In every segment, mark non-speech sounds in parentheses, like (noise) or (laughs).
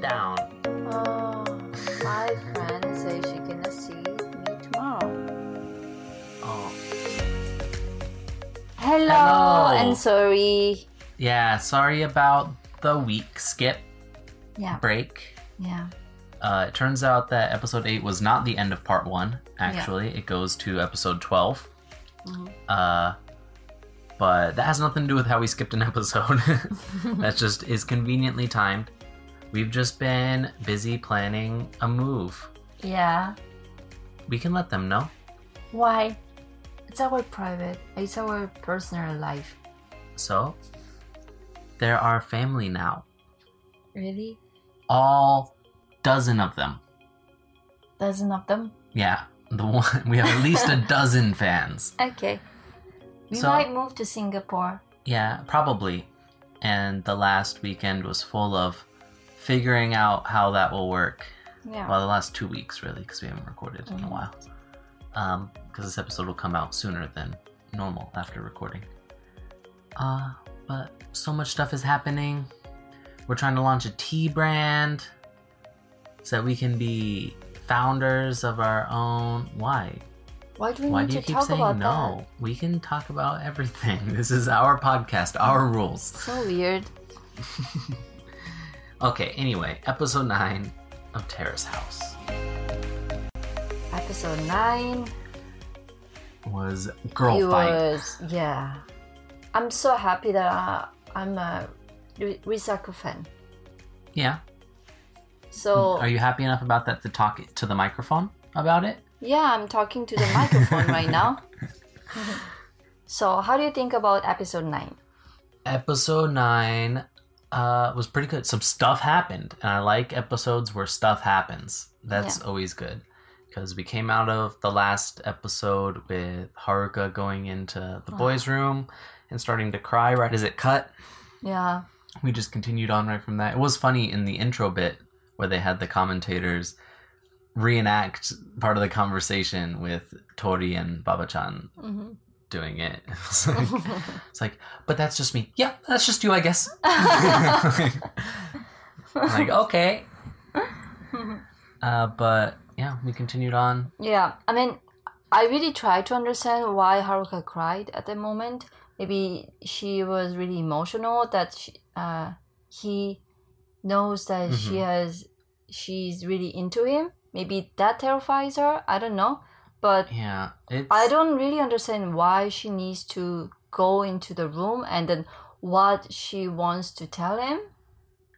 down. Oh, my (laughs) friend says she gonna see me tomorrow. Oh. Hello, Hello. and sorry. Yeah, sorry about the week skip Yeah, break. yeah. Uh, it turns out that episode 8 was not the end of part 1, actually. It goes to episode 12. Mhm. Uh, but that has nothing to do with how we skipped an episode. (laughs) that just is conveniently timed. We've just been busy planning a move. Yeah. We can let them know. Why? It's our private. It's our personal life. So, they're our family now. Really? All dozen of them. Dozen of them? Yeah, the one we have at least a (laughs) dozen fans. Okay. We So- might move to Singapore. Yeah, probably. And the last weekend was full of figuring out how that will work. Yeah. Well, the last two weeks, really, because we haven't recorded in a Mhm. while. Um, because this episode will come out sooner than normal after recording. Uh, but so much stuff is happening. We're trying to launch a tea brand so that we can be founders of our own. Why? Why do we Why do you keep saying no? We can talk about everything. (laughs) This is our podcast, our rules. So weird. (laughs) Okay, anyway, episode 9 of Terrace House Episode 9. was Girl it Fight. was, yeah. I'm so happy that uh, I'm a Ri- Risako fan. Yeah. So, Are you happy enough about that to talk to the microphone about it? yeah, I'm talking to the microphone (laughs) right now. so, how do you think about episode 9? Episode 9 uh, was pretty good. Some stuff happened, and I like episodes where stuff happens. That's always good. Because we came out of the last episode with Haruka going into the Ah. boys' room and starting to cry right as it cut. Yeah. we just continued on right from that. It was funny in the intro bit where they had the commentators reenact part of the conversation with Tori and Baba-chan hmm doing it. (laughs) It's (laughs) like, it's like, but that's just me. Yeah, that's just you, I guess. (laughs) like, okay. Uh, but yeah, we continued on. yeah, I mean, I really tried to understand why Haruka cried at the moment. Maybe she was really emotional that she, uh, he knows that she Mhm. has she's really into him. Maybe that terrifies her. I don't know, but Yeah, it's I don't really understand why she needs to go into the room and then what she wants to tell him.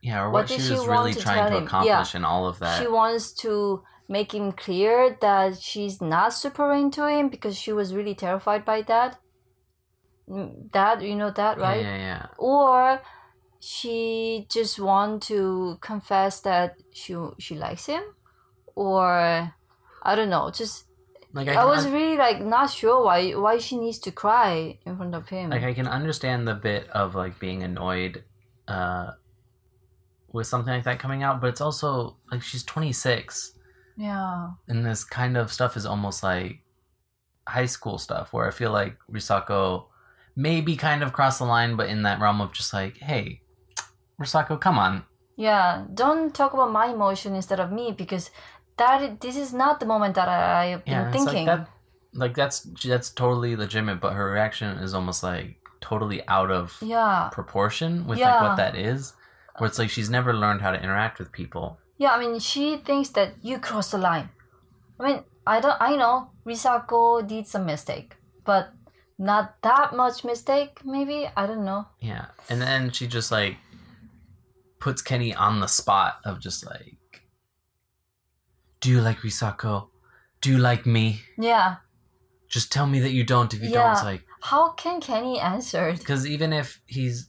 yeah, or what what, she she was really to trying to accomplish in all of that. She wants to make him clear that she's not super into him because she was really terrified by that. Mm, That you know that, right? Yeah, yeah, yeah. Or she just want to confess that she she likes him, or I don't know. Just Like I, can was un- really like not sure why why she needs to cry in front of him. like I can understand the bit of like being annoyed uh with something like that coming out, but it's also like she's 26 yeah, and this kind of stuff is almost like high school stuff where I feel like Risako maybe kind of crossed the line but in that realm of just like, hey, Risako, come on. yeah. Don't talk about my emotion instead of me because that this is not the moment that I, I've been Yeah, thinking. like that like that's that's totally legitimate, but her reaction is almost like totally out of yeah, proportion with like what that is. Where it's like she's never learned how to interact with people. yeah. I mean, she thinks that you crossed the line. I mean, I don't. I know Risako did some mistake, but not that much mistake. Maybe I don't know. Yeah. And then she just like puts Kenny on the spot of just like Do you like Risako? Do you like me? Yeah. Just tell me that you don't if you don't. Yeah. It's like How can Kenny answer? because even if he's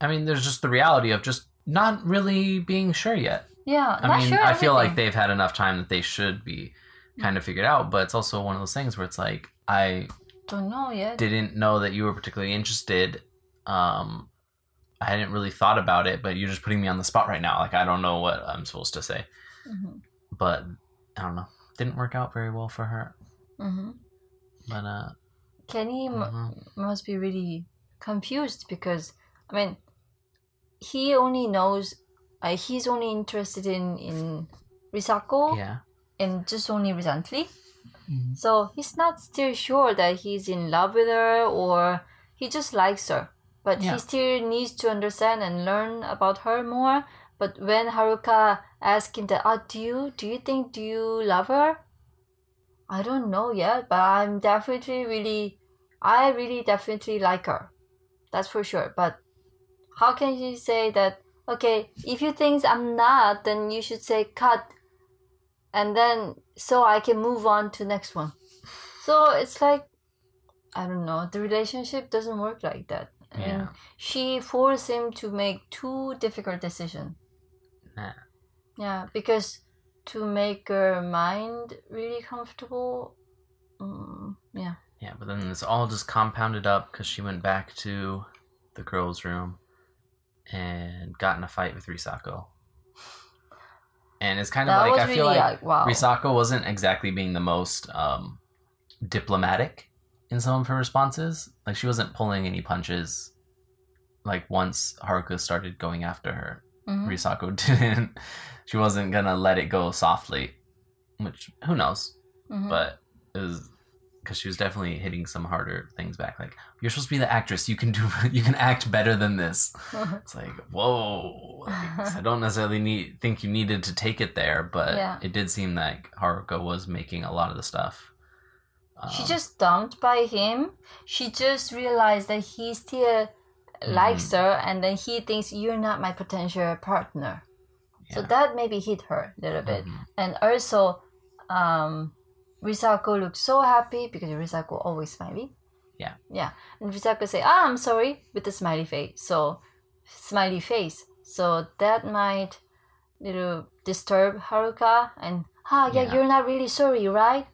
I mean, there's just the reality of just not really being sure yet. Yeah, I mean, sure. I feel like they've had enough time that they should be kind of figured out, but it's also one of those things where it's like I don't know yet. didn't know that you were particularly interested. Um, I hadn't really thought about it, but you're just putting me on the spot right now. Like I don't know what I'm supposed to say, hmm but I don't know. Didn't work out very well for her. hmm But uh, Kenny I m- don't must be really confused because I mean, he only knows uh, he's only interested in in Risako Yeah. and just only recently. So he's not still sure that he's in love with her or he just likes her. But Yeah. he still needs to understand and learn about her more. But when Haruka him that, ah, do you do you think do you love her? I don't know yet, but I'm definitely really I really definitely like her. That's for sure. But how can you say that okay, if you think I'm not, then you should say cut and then so I can move on to next one. So it's like I don't know, the relationship doesn't work like that. And Yeah. she forced him to make two difficult decisions. Nah. Yeah, because to make her mind really comfortable, mm, yeah. Yeah, but then it's all just compounded up because she went back to the girls' room and got in a fight with Risako. And it's kind of That like I really feel like like, wow. Risako wasn't exactly being the most um, diplomatic in some of her responses. Like she wasn't pulling any punches. Like once Haruka started going after her, Mhm. Risako (laughs) didn't. She wasn't gonna let it go softly, which who knows Mhm. but it was because she was definitely hitting some harder things back. Like you're supposed to be the actress, you can do, (laughs) you can act better than this. (laughs) It's like whoa. Like, I don't necessarily need think you needed to take it there, but Yeah. it did seem like Haruka was making a lot of the stuff. she Um, just dumped by him. She just realized that he still likes Mm-hmm. her, and then he thinks you're not my potential partner. So that maybe hit her a little bit. Mhm. And also, um, Risako looked so happy because Risako always smiley. Yeah. Yeah. And Risako say, ah, I'm sorry with the smiley face. So, smiley face. So that might little disturb Haruka and, ah, yeah, Yeah. you're not really sorry, right?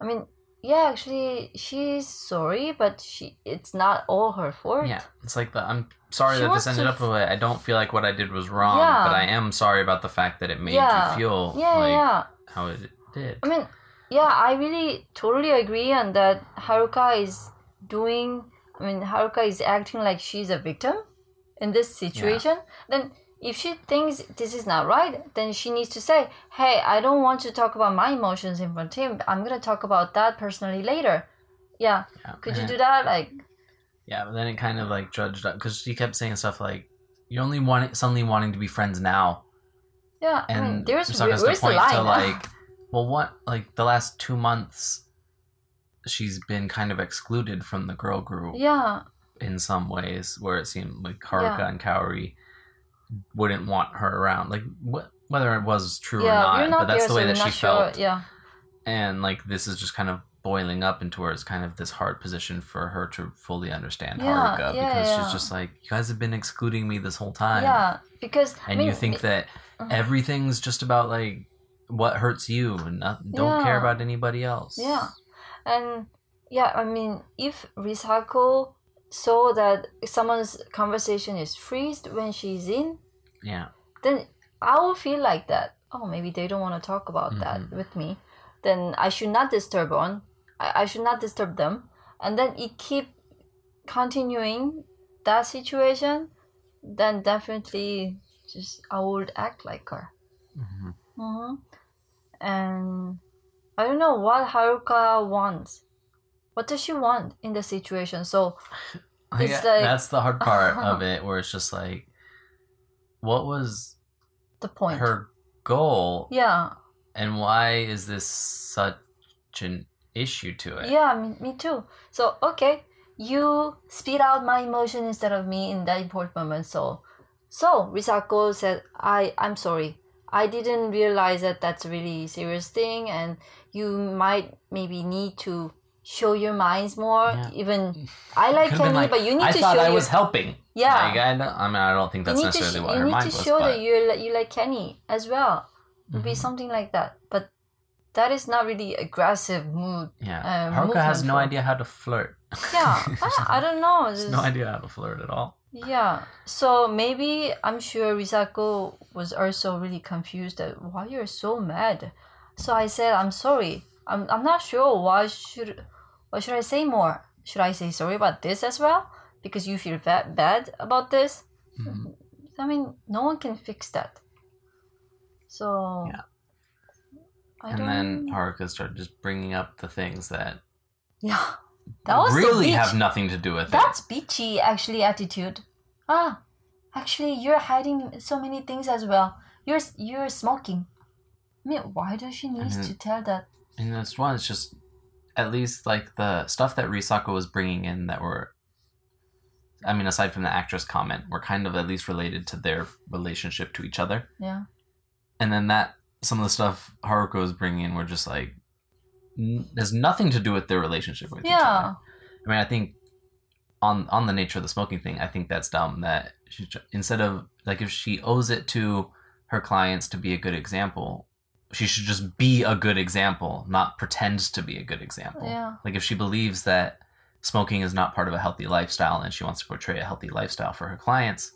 I mean, yeah, actually, she's sorry, but she it's not all her fault. yeah, it's like the I'm sorry She that wants this ended to up the way. I don't feel like what I did was wrong, Yeah. but I am sorry about the fact that it made Yeah. you feel Yeah, like yeah. how it did. I mean, yeah, I really totally agree on that. Haruka is doing. I mean, Haruka is acting like she's a victim in this situation. Then, if she thinks this is not right, then she needs to say, "Hey, I don't want to talk about my emotions in front of him. I'm gonna talk about that personally later." Yeah, Yeah. could you do that? Like, Yeah, but then it kind of like judged up because she kept saying stuff like, "You're only wanting suddenly wanting to be friends now," yeah, I mean, and there's Misaka's where's to the point line? to (laughs) like, well, what like the last two months, she's been kind of excluded from the girl group yeah, in some ways, where it seemed like Haruka Yeah. and Kaori wouldn't want her around, like wh- whether it was true yeah, or not, not but that's there, the way so that she sure. felt, Yeah, and like this is just kind of boiling up into where it's kind of this hard position for her to fully understand Yeah, Haruka yeah, because yeah. she's just like you guys have been excluding me this whole time yeah, because I and mean, you think that Mhm. everything's just about like what hurts you and not, don't care about anybody else Yeah. And yeah, I mean, if Risako saw that someone's conversation is freezed when she's in, yeah then I will feel like that. Oh, maybe they don't want to talk about that Mhm. with me. Then I should not disturb on. I, I should not disturb them. And then it keep continuing that situation. Then definitely, just I would act like her. Mhm. hmm And I don't know what Haruka wants. What does she want in the situation? So It's Yeah, like- that's the hard part of (laughs) it where it's just like what was the point. her goal yeah, and why is this such an issue to it yeah, me, me too. So okay, you speed out my emotion instead of me in that important moment. So, so Risako said, "I I'm sorry. I didn't realize that that's a really serious thing, and you might maybe need to." Show your minds more. Yeah. Even I like Kenny, like, but you need I to thought show I your, was helping Yeah. like, I, I mean I don't think that's you need necessarily sh- what you her need mind to show but that you li- you like Kenny as well. It'd be Mhm. something like that. But that is not really aggressive mood. yeah uh, Haruka has no idea how to flirt Yeah, I, (laughs) I don't know. no idea how to flirt at all Yeah. So maybe I'm sure Risako was also really confused that why you're so mad. So I said I'm sorry. I'm I'm not sure why should what should I say more? Should I say sorry about this as well? Because you feel va- bad about this? Mhm. I mean, no one can fix that. So. Yeah. I and then Haruka started just bringing up the things that yeah, (laughs) that was really have nothing to do with it. That's beachy, actually, attitude. Ah, actually, you're hiding so many things as well. You're you're smoking. I mean, why does she need to tell that? And that's one, it's just at least like the stuff that Risako was bringing in that were, I mean, aside from the actress comment, were kind of at least related to their relationship to each other. Yeah. And then that some of the stuff Haruka was bringing in were just like n- there's nothing to do with their relationship with each Yeah. other. I mean, I think on on the nature of the smoking thing, I think that's dumb. That she instead of like if she owes it to her clients to be a good example, she should just be a good example, not pretend to be a good example. Yeah. Like if she believes that smoking is not part of a healthy lifestyle and she wants to portray a healthy lifestyle for her clients,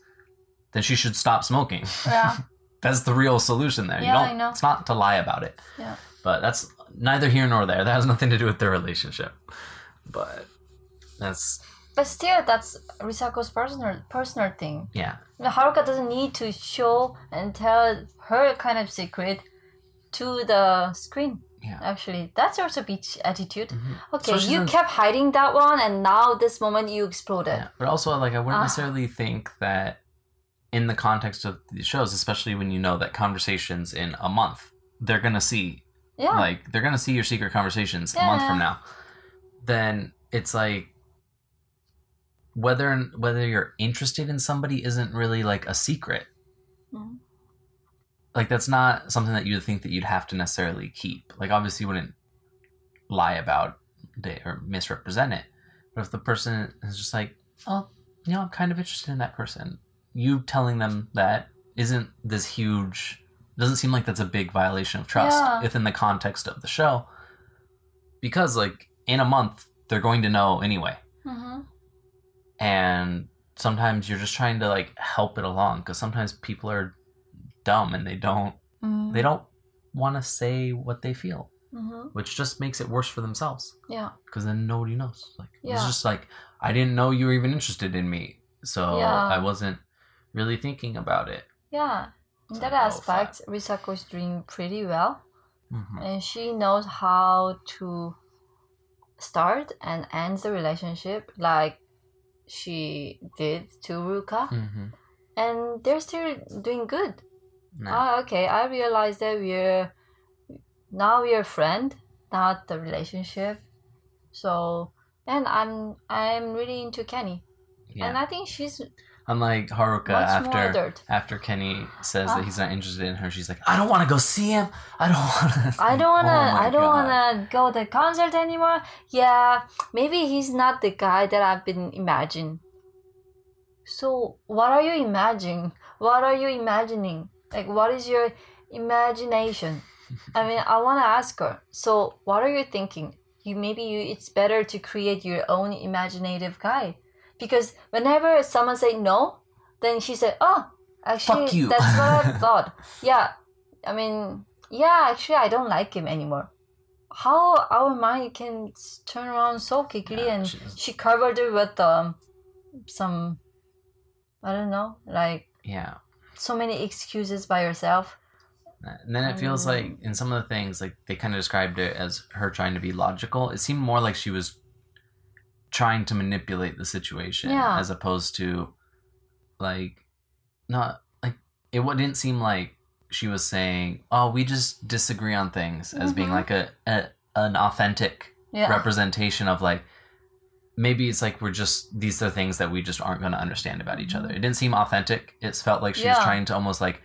then she should stop smoking. Yeah. (laughs) that's the real solution there. Yeah, you don't I know. it's not to lie about it. Yeah. But that's neither here nor there. That has nothing to do with their relationship. But that's But still, that's Risako's personal personal thing. yeah. Haruka doesn't need to show and tell her kind of secret to the screen. Yeah. Actually, that's also beach attitude. Mhm. Okay, Especially you since- kept hiding that one, and now this moment you exploded. Yeah, but also like I wouldn't Ah. necessarily think that in the context of these shows, especially when you know that conversations in a month, they're gonna see Yeah. like they're gonna see your secret conversations a month yeah. from now. Then it's like whether whether you're interested in somebody isn't really like a secret. Mhm. Like that's not something that you'd think that you'd have to necessarily keep. Like obviously you wouldn't lie about it or misrepresent it. But if the person is just like, oh, you know, I'm kind of interested in that person, you telling them that isn't this huge. Doesn't seem like that's a big violation of trust Yeah. within the context of the show. Because like in a month they're going to know anyway, hmm and sometimes you're just trying to like help it along because sometimes people are dumb and they don't hmm they don't want to say what they feel, hmm which just makes it worse for themselves Yeah. because then nobody knows. Like it's just like I didn't know you were even interested in me, so Yeah. I wasn't really thinking about it. Yeah. In It's that oh, aspect, Risako is doing pretty well, Mhm. and she knows how to start and end the relationship, like she did to Ruka, Mhm. and they're still doing good. No. Ah, okay. I realized that we're now we're a friend, not the relationship. So, and I'm I'm really into Kenny, yeah. and I think she's Unlike Haruka, after after Kenny says Ah. that he's not interested in her, she's like, I don't want to go see him. I don't (laughs) want to. (laughs) I don't wanna. Oh I don't wanna go to the concert anymore. Yeah, maybe he's not the guy that I've been imagining. So, what are you imagining? What are you imagining? Like, what is your imagination? I mean, I wanna ask her. So, what are you thinking? You maybe you. It's better to create your own imaginative guy, because whenever someone say no, then she said, "Oh, actually, Fuck you." that's what I (laughs) thought." Yeah, I mean, yeah, actually, I don't like him anymore. How our mind can turn around so quickly, Yeah, and she's- she covered it with um, some, I don't know, like Yeah. So many excuses by herself. And then it feels Mm. like in some of the things, like they kind of described it as her trying to be logical. It seemed more like she was trying to manipulate the situation Yeah. as opposed to like not like it didn't seem like she was saying, "Oh, we just disagree on things," as being Mhm. like a, a an authentic Yeah, representation of like maybe it's like we're just these are things that we just aren't going to understand about each other. It didn't seem authentic. It felt like she was Mm-hmm. Trying to almost like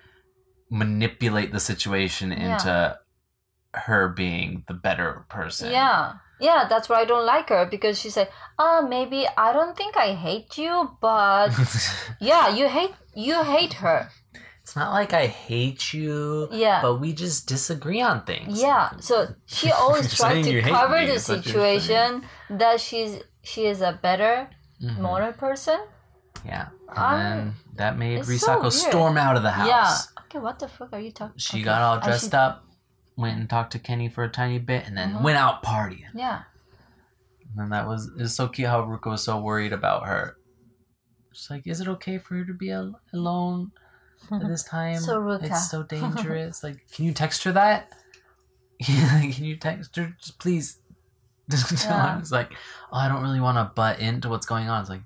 manipulate the situation Yeah. into her being the better person. yeah, yeah. That's why I don't like her because she said, "Ah, maybe I don't think I hate you, but (laughs) yeah, you hate you hate her." it's not like I hate you, Yeah. but we just disagree on things. Yeah, so she (laughs) always saying to cover the is what you're saying. situation that she's she is a better Mhm. moral person. Yeah. And I'm- then that made it's so storm out of the house. Yeah. Okay, what the fuck are you talking? She okay. got all dressed should- up, went and talked to Kenny for a tiny bit, and then Mhm. went out partying. Yeah, And that was it's so cute how Ruka was so worried about her. She's like, "Is it okay for her to be al- alone? at this (laughs) time. So Ruka. It's so (laughs) dangerous. like, can you text her that? (laughs) can you text her? Just please. Just tell her. Yeah. It's like, oh, I don't really want to butt into what's going on. It's like,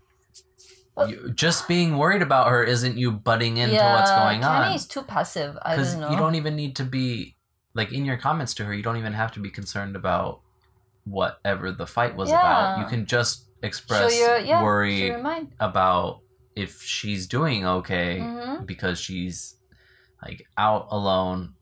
But- you, just being worried about her isn't you butting into what's going Kenny on. is too passive. I Because don't know. you don't even need to be like in your comments to her. You don't even have to be concerned about whatever the fight was about. You can just express your yeah, worry about if she's doing okay hmm because she's like out alone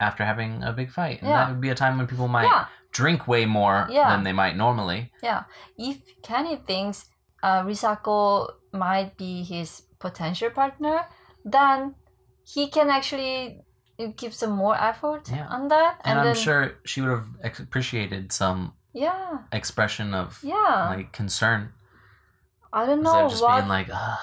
after having a big fight. And Yeah. that would be a time when people might Yeah, drink way more Yeah. than they might normally. Yeah. If Kenny thinks uh, Risako might be his potential partner, then he can actually give some more effort Yeah. on that, And, and, I'm then sure she would have appreciated some yeah, expression of yeah. like concern I don't know of just what being like, ugh.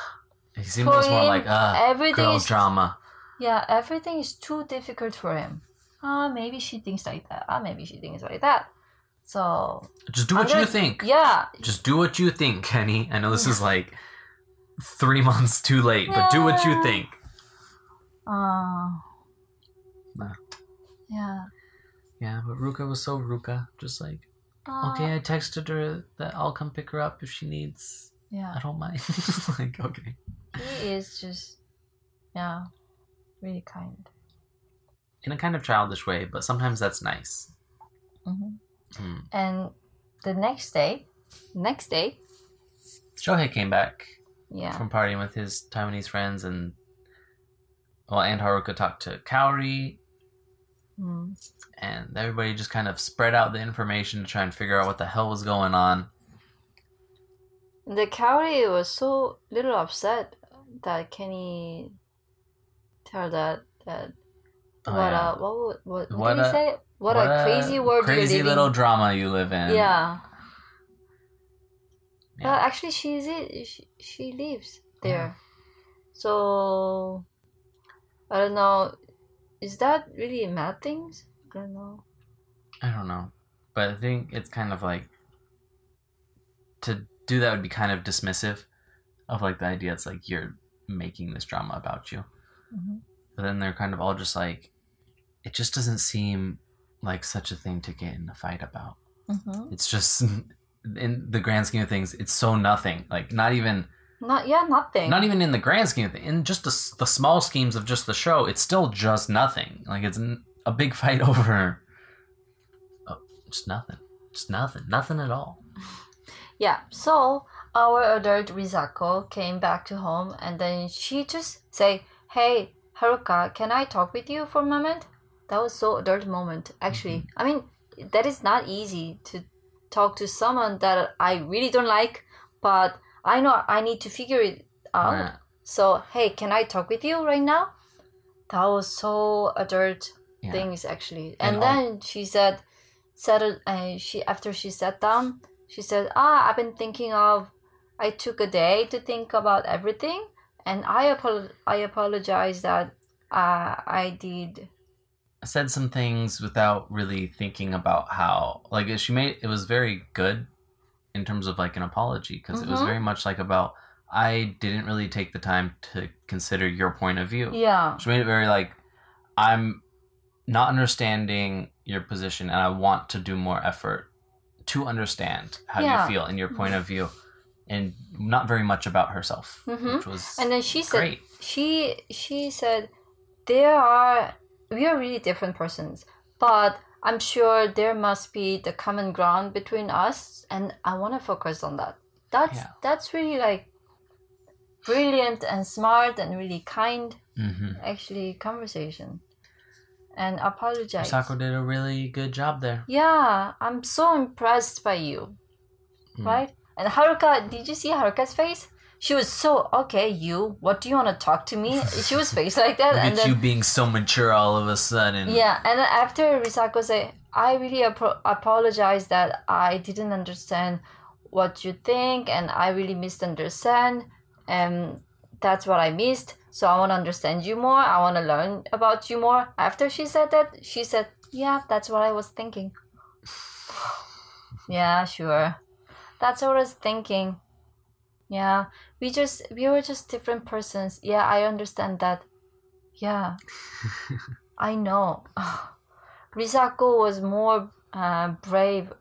It seems more like, ugh, everything girl is drama. yeah, everything is too difficult for him. Ah, maybe she thinks like that. Ah, maybe she thinks like that. So Just do what I'm you gonna- think. yeah, Just do what you think, Kenny. I know this is (laughs) like three months too late, but do what you Yeah. think. uh, Nah. yeah. Yeah, but Ruka was so Ruka. Just like, Uh, okay, I texted her that I'll come pick her up if she needs. Yeah. I don't mind. (laughs) like, okay. He is just, yeah, really kind. In a kind of childish way, but sometimes that's nice. hmm Hmm. And the next day, next day, Shohei came back yeah, from partying with his Taiwanese friends, and well, and Haruka talked to Kaori, mm. and everybody just kind of spread out the information to try and figure out what the hell was going on. the Kaori was so little upset that Kenny tell that that Oh, what yeah. uh what would- what, what, What did a- say? What, a crazy world crazy little drama you live in. yeah. Yeah. But actually, she's it. She, she lives there. So I don't know. Is that really mad things? I don't know. I don't know, but I think it's kind of like to do that would be kind of dismissive of like the idea. It's like you're making this drama about you, hmm but then they're kind of all just like, it just doesn't seem like such a thing to get in a fight about. hmm It's just (laughs) in the grand scheme of things, it's so nothing. Like not even Not yeah, nothing. not even in the grand scheme of things, in just the, the small schemes of just the show, it's still just nothing. Like it's a big (laughs) fight over oh, just nothing, just nothing, nothing at all. (laughs) Yeah, so our adult Risako came back to home and then she just say, Hey, Haruka, can I talk with you for a moment? That was so adult moment, actually. I mean, that is not easy to talk to someone that I really don't like, but I know I need to figure it out. Right. So, hey, can I talk with you right now? That was so adult Yeah. things actually. And And, all- then she said, settled. Uh, she after she sat down, she said, "Ah, I've been thinking of. I took a day to think about everything, and I apo- I apologize that uh, I did. Said some things without really thinking about how like she made it was very good in terms of like an apology because it was Mhm. very much like about I didn't really take the time to consider your point of view. Yeah, She made it very like I'm not understanding your position and I want to do more effort to understand how Yeah. you feel and your point of view and not very much about herself, Mhm. which was and then she said great. she she said there are we are really different persons but i'm sure there must be the common ground between us and i want to focus on that that's Yeah. that's really like brilliant and smart and really kind hmm actually conversation and apologize Sako did a really good job there. yeah i'm so impressed by you Mm. right and haruka did you see haruka's face she was so okay you what do you want to talk to me (laughs) she was face like that and then you being so mature all of a sudden. Yeah, and then after Risako said, I really apo- apologize that I didn't understand what you think, and I really misunderstand, and that's what I missed. So I want to understand you more. I want to learn about you more. After she said that, she said, "Yeah, that's what I was thinking." (sighs) yeah, sure. That's what I was thinking. Yeah, we just we were just different persons. Yeah, I understand that. Yeah, (laughs) I know. (sighs) Risako was more uh, brave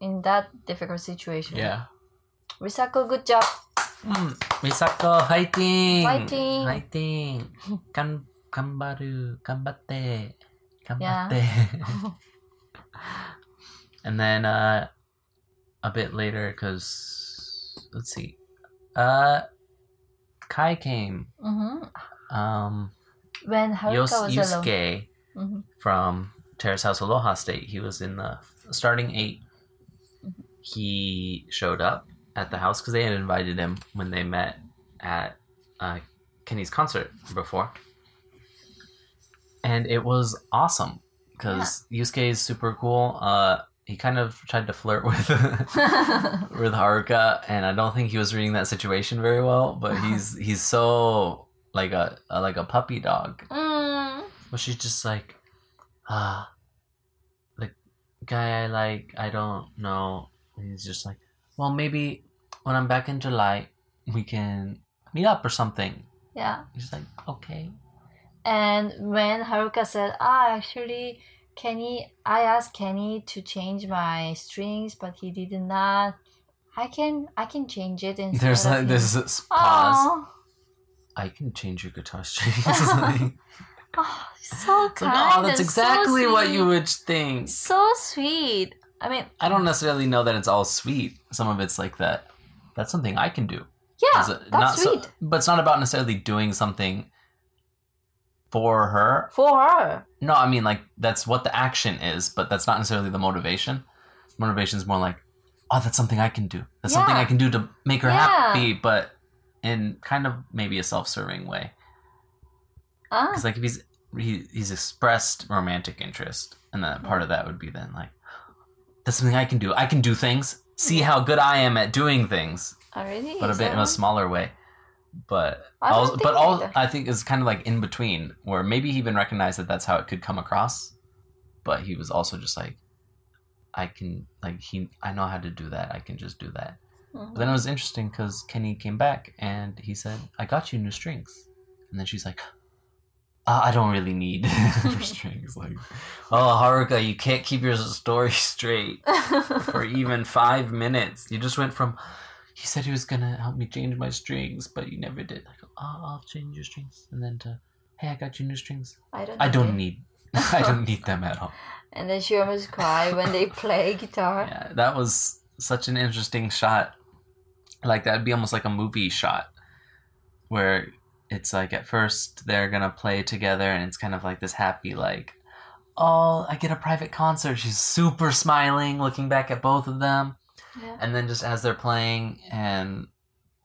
in that difficult situation. Yeah. Risako, good job. Mm, Risako, fighting! Fighting! Fighting! (laughs) Kan, kanbaru, kanbatte, kanbatte. Yeah. (laughs) and then uh, a bit later, because, let's see. Uh, Kai came. hmm Um, When Haruka Yos- was alone. Yusuke hmm from Terrace House Aloha State. He was in the starting 8 He showed up at the house because they had invited him when they met at uh, Kenny's concert before, and it was awesome because Yusuke is super cool. Uh, he kind of tried to flirt with (laughs) with Haruka, and I don't think he was reading that situation very well. But (laughs) he's he's so like a, a like a puppy dog. mm. But she's just like, ah, the guy I like, I don't know. And he's just like, well, maybe when I'm back in July, we can meet up or something. Yeah. He's like, okay. And when Haruka said, "Ah, actually, Kenny, I asked Kenny to change my strings, but he did not. I can, I can change it instead There's of like him." this pause. I can change your guitar (laughs) strings. Ah, (laughs) like, Oh, so kind. like, oh, that's and so exactly what you would think. So sweet. I mean, I don't necessarily know that it's all sweet. Some of it's like that. That's something I can do. yeah, it that's not so- sweet but it's not about necessarily doing something for her. for her. No, I mean like that's what the action is, but that's not necessarily the motivation. Motivation is more like, oh, that's something I can do. That's something I can do to make her Yeah. happy, but in kind of maybe a self-serving way. Ah, Because like if he's he, he's expressed romantic interest, and then part of that would be then like, that's something I can do. I can do things. See how good I am at doing things, already. but a bit in a smaller way. But I also, but all either. I think is kind of like in between, where maybe he even recognized that that's how it could come across, but he was also just like, I can like he I know how to do that. I can just do that. Mhm. But then it was interesting because Kenny came back and he said, "I got you new strings," and then she's like, uh, "I don't really need (laughs) new (laughs) strings." Like, oh Haruka, you can't keep your story (laughs) straight for even five minutes. You just went from, he said he was gonna help me change my strings, but he never did. Like, oh, I'll change your strings, and then to, hey, I got you new strings. I don't. I don't need, (laughs) I don't need them at all. And then she almost cry when they play guitar. Yeah, that was such an interesting shot. Like that'd be almost like a movie shot, where it's like at first they're gonna play together, and it's kind of like this happy like. Oh, I get a private concert. She's super smiling, looking back at both of them. Yeah. and then just as they're playing and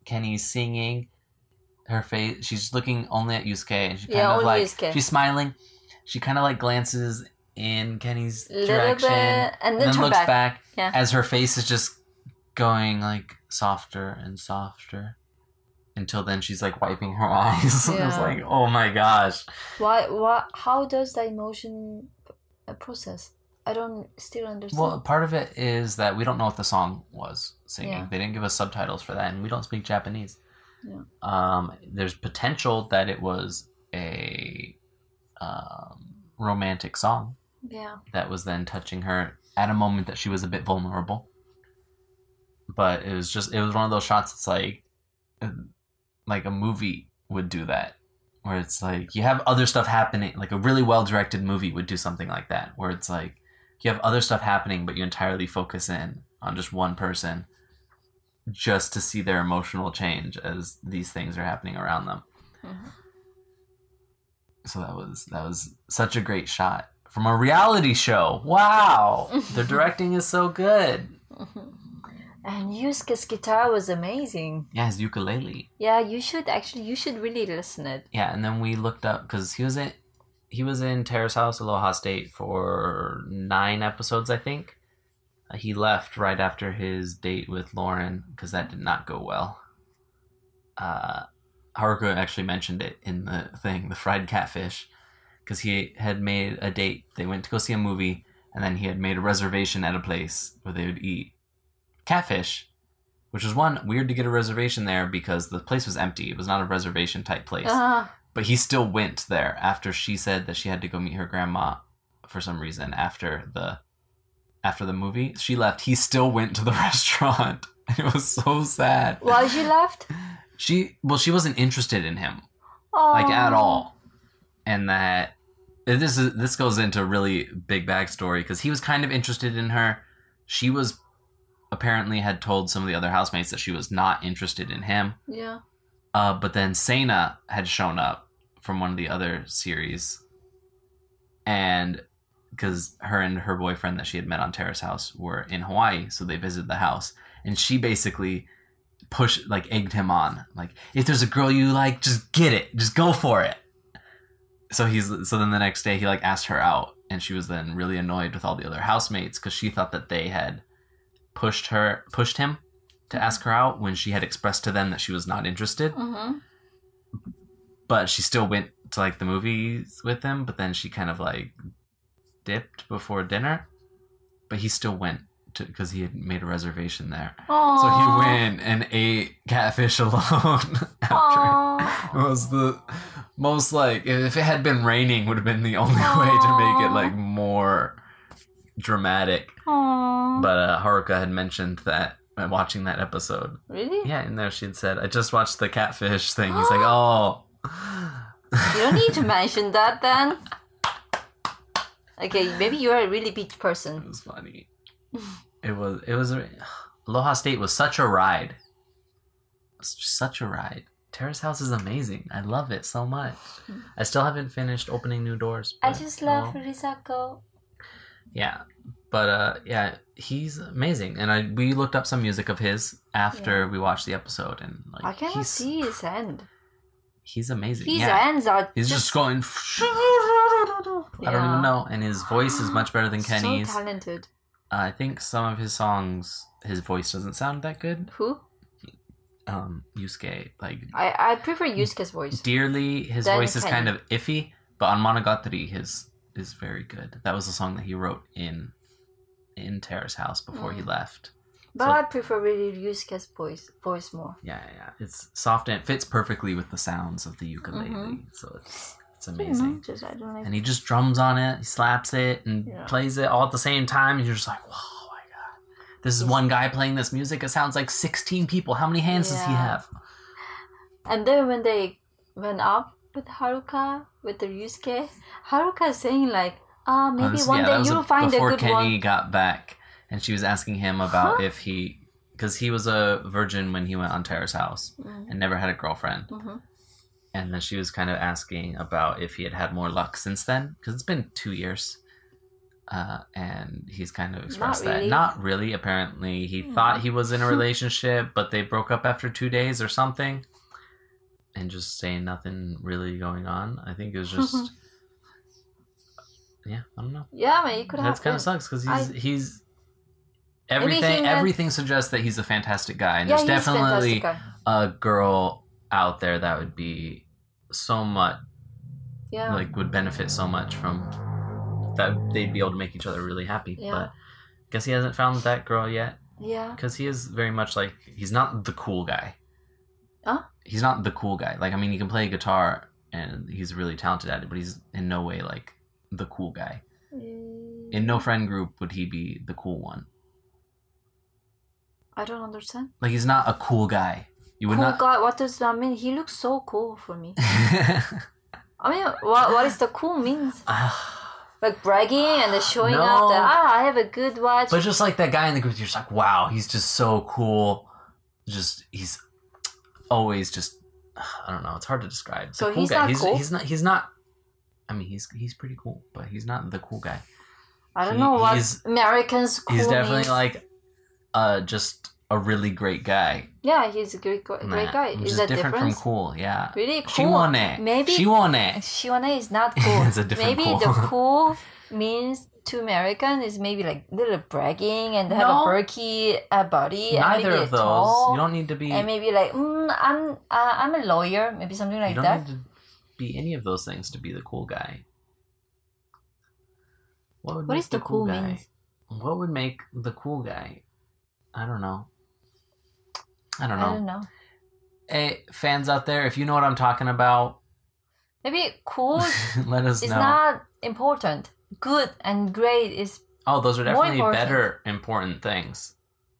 Kenny's singing, her face she's looking only at Yusuke and she kind Yeah, of like Yusuke. she's smiling. She kind of like glances in Kenny's Little direction bit, and and then, then looks back. back, Yeah. as her face is just going like softer and softer. Until then, she's like wiping her (laughs) eyes. it's Yeah. like, oh my gosh. Why? Why? How does the emotion process? I don't still understand. Well, part of it is that we don't know what the song was singing. Yeah. They didn't give us subtitles for that, and we don't speak Japanese. Yeah. Um, there's potential that it was a um, romantic song yeah. that was then touching her at a moment that she was a bit vulnerable. But it was just it was one of those shots. It's like like a movie would do that, where it's like you have other stuff happening. Like a really well directed movie would do something like that, where it's like you have other stuff happening, but you entirely focus in on just one person, just to see their emotional change as these things are happening around them. Mhm. So that was that was such a great shot from a reality show. Wow, (laughs) the directing is so good. Mhm. And Yusuke's guitar was amazing. Yeah, his ukulele. Yeah, you should actually. You should really listen it. Yeah, and then we looked up because he was in he was in Terrace House, Aloha State for nine episodes, I think. Uh, he left right after his date with Lauren because that did not go well. Uh, Haruka actually mentioned it in the thing, the fried catfish, because he had made a date. They went to go see a movie, and then he had made a reservation at a place where they would eat catfish, which was one weird to get a reservation there because the place was empty. It was not a reservation type place Ah, but he still went there after she said that she had to go meet her grandma for some reason after the after the movie. She left. He still went to the (laughs) restaurant. (laughs) It was so sad. Why she left? She well, she wasn't interested in him Oh. like at all, and that this is this goes into a really big backstory because he was kind of interested in her. She was apparently had told some of the other housemates that she was not interested in him. Yeah. Uh, but then Sena had shown up from one of the other series, and because her and her boyfriend that she had met on Terrace House were in Hawaii, so they visited the house, and she basically pushed, like, egged him on, like, if there's a girl you like, just get it, just go for it. So he's so then the next day he like asked her out, and she was then really annoyed with all the other housemates because she thought that they had pushed her pushed him to ask her out when she had expressed to them that she was not interested. Mm-hmm. but she still went to like the movies with him but then she kind of like dipped before dinner. But he still went to because he had made a reservation there. So he went and ate catfish (laughs) alone after. It was the most like if it had been raining would have been the only (laughs) way to make it like more dramatic. Aww. but uh, haruka had mentioned that watching that episode really? yeah in there she had said i just watched the catfish thing he's like (gasps) oh You don't need to mention that then. Okay, maybe you're a really beach person. It was funny. It was. It was. Aloha State was such a ride. Such a ride. Terrace House is amazing. I love it so much. I still haven't finished opening new doors. I just love Risako. Yeah, but uh, yeah, he's amazing. And I we looked up some music of his after we watched the episode, and like I cannot he's, see his hand. He's amazing. His yeah, hands are he's just, going. I don't even know, and his voice is much better than Kenny's. So talented. I think some of his songs, his voice doesn't sound that good. Who? Um, Yusuke, like I I prefer Yusuke's voice. dearly, his Then voice is kind of iffy, but on Monogatari, his is very good. That was the song that he wrote in in Terrace House before he Mm. left. But So- I prefer really Yusuke's voice voice more. Yeah, yeah, yeah. It's soft and it fits perfectly with the sounds of the ukulele, Mhm. so it's it's amazing. Just I don't like. And he just drums on it, he slaps it, and Yeah. plays it all at the same time. And you're just like, whoa, my god, this is one guy playing this music. It sounds like 16 people. How many hands does he have? And then when they went up with Haruka with the Yusuke, Haruka is saying like, Oh, maybe this- one yeah, day you'll a- find a before good Kenny one. got back, and she was asking him about Huh? if he, because he was a virgin when he went on Terrace House Mm-hmm. and never had a girlfriend, hmm and then she was kind of asking about if he had had more luck since then, because it's been two years. Uh, and he's kind of expressed that really. not really. Apparently, he Hmm. thought he was in a (laughs) relationship, but they broke up after two days or something, and just saying nothing really going on. I think it was just, (laughs) yeah, I don't know. Yeah, man, you could have. That kind of sucks because he's I- he's everything. Everything suggests that he's a fantastic guy, and Yeah, there's definitely guy. a girl out there that would be so much Yeah. like would benefit so much from that they'd be able to make each other really happy. Yeah. But guess he hasn't found that girl yet yeah. because he is very much like he's not the cool guy. Huh? He's not the cool guy. Like I mean, he can play guitar and he's really talented at it, but he's in no way like the cool guy. In no friend group would he be the cool one. I don't understand. Like he's not a cool guy. You would cool not. guy. What does that mean? He looks so cool for me. (laughs) I mean, what what is the cool means? (sighs) Like bragging and then showing No. off that ah, I have a good watch. but just like that guy in the group, you're just like, wow, he's just so cool. Just he's always just. (sighs) I don't know. It's hard to describe. The So cool he's guy. not he's, cool? he's not. He's not. I mean, he's he's pretty cool, but he's not the cool guy. I don't he- know what Americans cool he's definitely means. like, uh, just a really great guy. yeah, he's a great great Nah, guy. Is that different difference? from cool. Yeah. Really cool. She won it. Maybe she won it. Shiwane is not (laughs) cool. It's a different maybe cool. the (laughs) cool means to American is maybe like little bragging and have No. a bulky uh, body. Neither of those. Tall, You don't need to be. and maybe like mm, I'm uh, I'm a lawyer, maybe something like that. need to be any of those things to be the cool guy. What would What make is the cool guy? means? What would make the cool guy? I don't know. I don't I know. don't know. Hey, fans out there, if you know what I'm talking about, Maybe cool (laughs) Let us is know. not important. Good and great is oh, those are definitely important. better important things.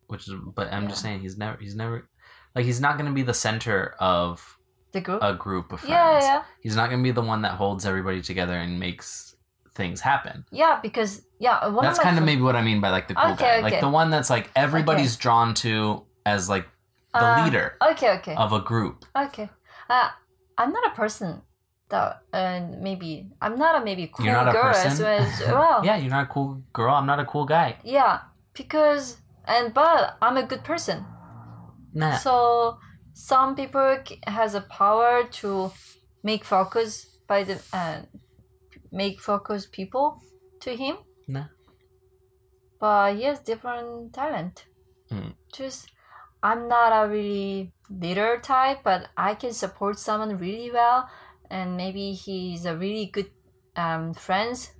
Which is, but I'm just saying he's never, he's never, like he's not gonna be the center of the group. a group of friends. yeah, yeah, He's not gonna be the one that holds everybody together and makes things happen. yeah. Because yeah, one that's of kind of maybe what I mean by like the cool Okay, guy, okay. like the one that's like everybody's drawn to as like the Uh, leader Okay, okay, of a group. okay. Uh, I'm not a person that, and maybe I'm not a maybe cool You're not a girl as person? well. As (laughs) well. Yeah, you're not a cool girl. I'm not a cool guy. Yeah, because and but I'm a good person. Nah. So some people has a power to make focus by the uh, make focus people to him. Nah. But he has different talent. Mm. Just I'm not a really leader type, but I can support someone really well, and maybe he's a really good um friends.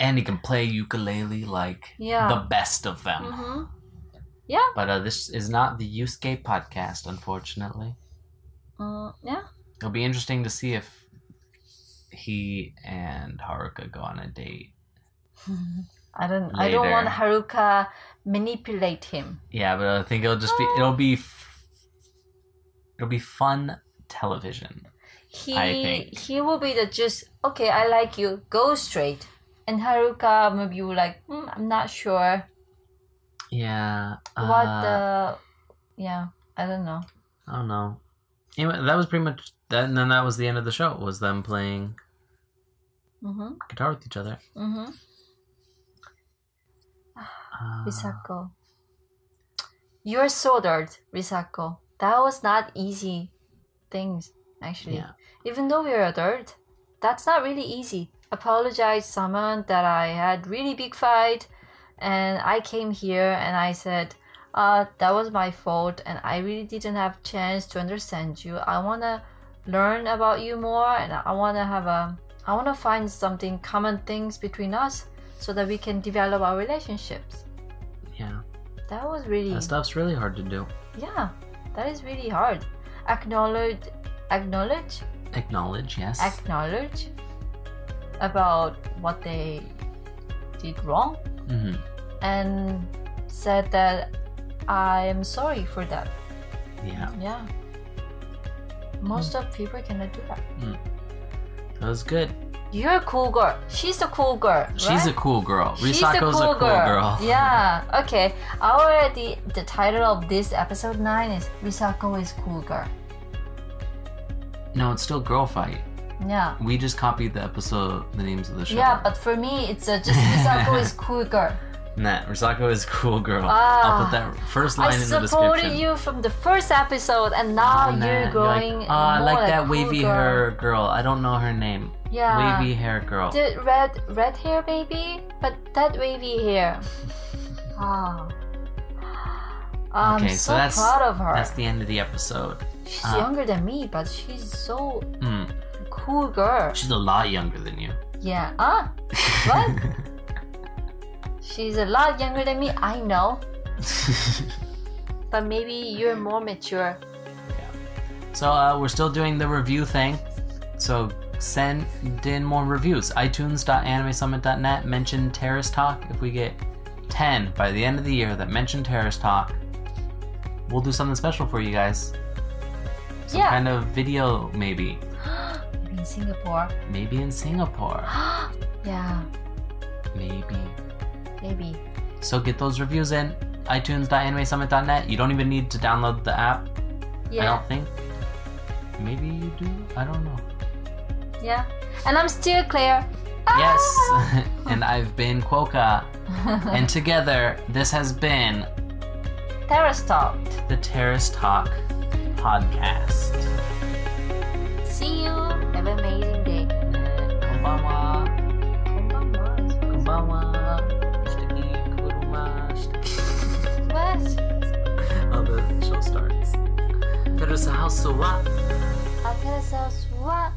and he can play ukulele like Yeah. the best of them. Mm-hmm. But uh, this is not the Yusuke podcast, unfortunately. Mm, yeah. It'll be interesting to see if he and Haruka go on a date. (laughs) I don't. I don't want Haruka manipulate him. Yeah, but I think it'll just be (gasps) it'll be it'll be fun television. He I think. he will be the just okay. I like you. Go straight. And Haruka maybe will like. Hmm, I'm not sure Yeah. what uh, the. Yeah, I don't know. I don't know. Anyway, that was pretty much that, and then that was the end of the show. Was them playing Mhm. guitar with each other. Mhm. Uh, Risako. You're so dirt, Risako. That was not easy things actually. yeah. even though we're adult, that's not really easy. Apologize someone that I had really big fight and I came here and I said, uh, that was my fault and I really didn't have chance to understand you. I wanna learn about you more and I wanna have a I wanna find something common things between us so that we can develop our relationships. Yeah. That was really That stuff's really hard to do. yeah, that is really hard. Acknowledge acknowledge Acknowledge, yes. acknowledge about what they did wrong hmm and said that I am sorry for that. Yeah. Yeah. Most of people cannot do that. That was good. You're a cool girl. She's a cool girl. She's right? a cool girl. She's Risako's a cool, girl. Yeah. (laughs) Okay. Our the the title of this episode nine is Risako is cool girl. No, it's still girl fight. Yeah. We just copied the episode, the names of the show. Yeah, but for me, it's uh, just (laughs) Risako is cool girl. Nah, Risako is cool girl. Ah. I'll put that first line I in the description. I supported you from the first episode, and now Oh, nah, you're like, going. oh, I more like that cool wavy girl. hair girl. I don't know her name. Yeah. Wavy hair girl. The red red hair baby, but that wavy hair. (laughs) Ah. I'm okay, so, so that's proud of her. that's the end of the episode. she's uh, younger than me, but she's so Hmm. Cool girl. She's a lot younger than you. Yeah. Ah. What? (laughs) she's a lot younger than me. I know, (laughs) but maybe you're more mature. Yeah. so uh, we're still doing the review thing. So send in more reviews. iTunes.animesummit.net. Mention Terrace Talk. If we get 10 by the end of the year that mention Terrace Talk, we'll do something special for you guys. Some Yeah. kind of video, maybe. In Singapore. Maybe in Singapore. (gasps) yeah. Maybe. Maybe. So get those reviews in. iTunes.animesummit.net. You don't even need to download the app. Yeah. I don't think. Maybe you do. I don't know. Yeah. And I'm still Claire. Yes. Ah! (laughs) (laughs) and I've been Quokka. (laughs) and together, this has been Terrace Talk. the Terrace Talk podcast. See you. Have an amazing day. Konbanwa. Konbanwa. Konbanwa. Shiteki kuruma. What? (laughs) Oh, the show starts. Terrace House. I'll tell us what.